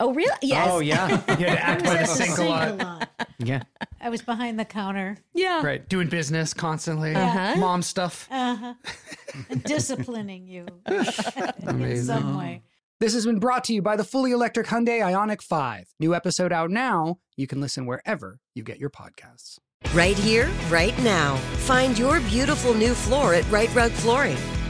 Oh, really? Yes. Oh yeah, you had to act by the sink a lot. lot. Yeah, I was behind the counter, Yeah. right. Doing business constantly, Uh-huh. mom stuff. uh-huh, disciplining you in some way. This has been brought to you by the fully electric Hyundai Ioniq 5. New episode out now. You can listen wherever you get your podcasts. Right here, right now. Find your beautiful new floor at Rite Rug Flooring.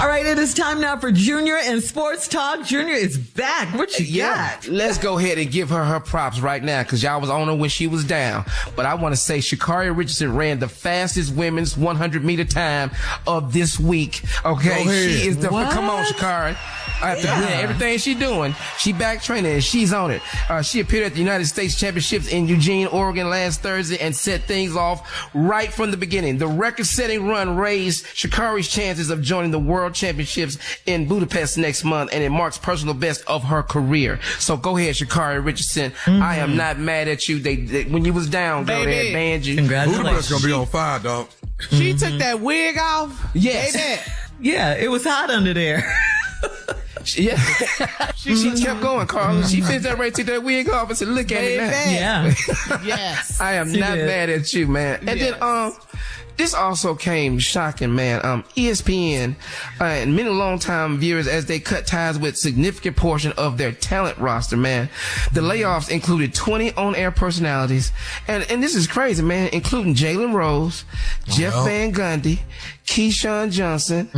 All right, it is time now for Junior and Sports Talk. Junior is back. What you Yeah, got? let's go ahead and give her her props right now because y'all was on her when she was down. But I want to say Sha'Carri Richardson ran the fastest women's 100 meter time of this week. Okay, she is the What? come on Sha'Carri. After Yeah. everything she doing, she back training and she's on it. Uh, she appeared at the United States Championships in Eugene, Oregon last Thursday and set things off right from the beginning. The record-setting run raised Sha'Carri's chances of joining the World Championships in Budapest next month, and it marks personal best of her career. So go ahead, Sha'Carri Richardson. I am not mad at you. They, they when you was down, girl, they Baby. had banned you. Congratulations. gonna be on fire, dog. Mm-hmm. She took that wig off. Yes. Yeah, it was hot under there. Yeah. she, she kept going, Carla. She finished that right, took that wig off and said, look at it now. yeah. Yes. I am She not did. mad at you, man. And then, um, this also came shocking, man. Um, ESPN uh, and many longtime viewers as they cut ties with significant portion of their talent roster, man. The layoffs included 20 on-air personalities, and and this is crazy, man, including Jalen Rose, Jeff Van Gundy, Keyshawn Johnson,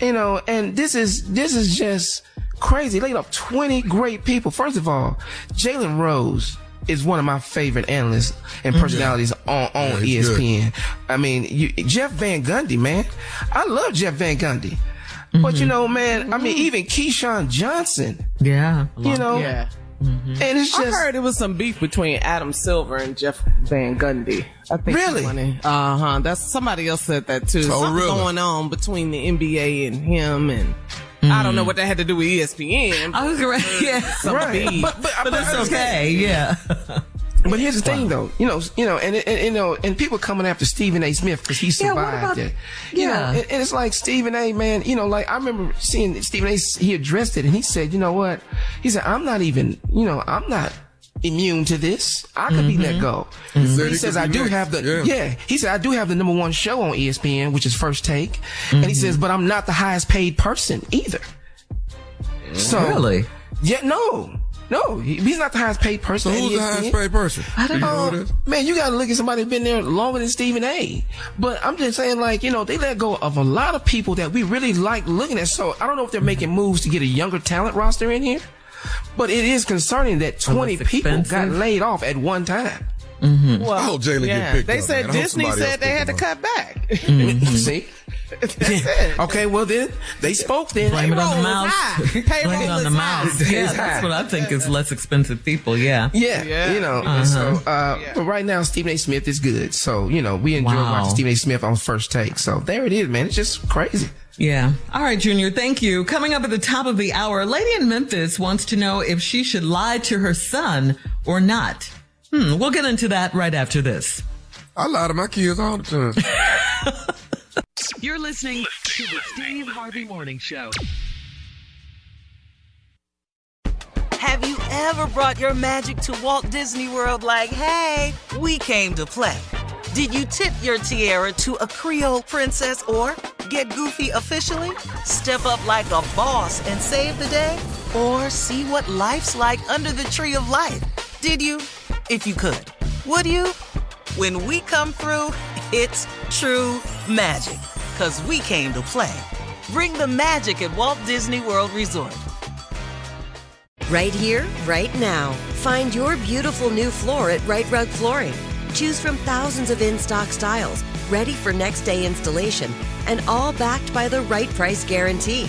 you know, and this is this is just crazy. Laid off 20 great people. First of all, Jalen Rose is one of my favorite analysts and mm-hmm. personalities on, on E he's good. ESPN. I mean, you, Jeff Van Gundy, man. I love Jeff Van Gundy. But you mm-hmm. know, man, I mean, even Keyshawn Johnson, Yeah. you know, Yeah. Mm-hmm. and it's I just, heard it was some beef between Adam Silver and Jeff Van Gundy. I think Really? Uh huh. That's somebody else said that too. Oh, Something really? going on between the NBA and him, and I don't know mm. what that had to do with ESPN. I was oh, right. Yeah. Some right. beef. But, but, But but it's okay. Yeah. But here's the thing, though. You know, you know, and, and you know, and people coming after Stephen A. Smith because he Yeah, survived about- it. You yeah. know, and, and it's like Stephen A. Man, you know, like I remember seeing Stephen A. He addressed it and he said, you know what? He said, I'm not even, you know, I'm not immune to this. I could be let mm-hmm. go. Mm-hmm. said He he says I do next. have the Yeah. yeah. He said I do have the number one show on ESPN, which is First Take, and he mm-hmm. says, but I'm not the highest paid person either. So Really? yeah, no, no, he's not the highest paid person. So who's the highest paid person? I don't Do you know this? man, you gotta look at somebody who's been there longer than Stephen A. But I'm just saying, like, you know, they let go of a lot of people that we really like looking at. So I don't know if they're making moves to get a younger talent roster in here, but it is concerning that 20 people got laid off at one time. Mm-hmm. Well, I hope Jalen yeah, get picked They up, said man. Disney said they had to cut back. Mm-hmm. See? okay, well then they spoke then. Blame it on the Payroll is mouse. high. Blame it on is the high. Yeah, that's what I think is less expensive people. Yeah. Yeah, you know. Uh-huh. So, uh, but right now Stephen A. Smith is good. So you know we enjoy Wow. watching Stephen A. Smith on First Take. So there it is, man. It's just crazy. Yeah. All right, Junior. Thank you. Coming up at the top of the hour, a lady in Memphis wants to know if she should lie to her son or not. Hmm. We'll get into that right after this. I lie to my kids all the time. You're listening to the Steve Harvey Morning Show. Have you ever brought your magic to Walt Disney World like, hey, we came to play? Did you tip your tiara to a Creole princess or get goofy officially? Step up like a boss and save the day? Or see what life's like under the tree of life? Did you? If you could. Would you? When we come through, it's true magic. Cause we came to play. Bring the magic at Walt Disney World Resort. Right here, right now. Find your beautiful new floor at Rite Rug Flooring. Choose from thousands of in stock styles, ready for next day installation, and all backed by the right price guarantee.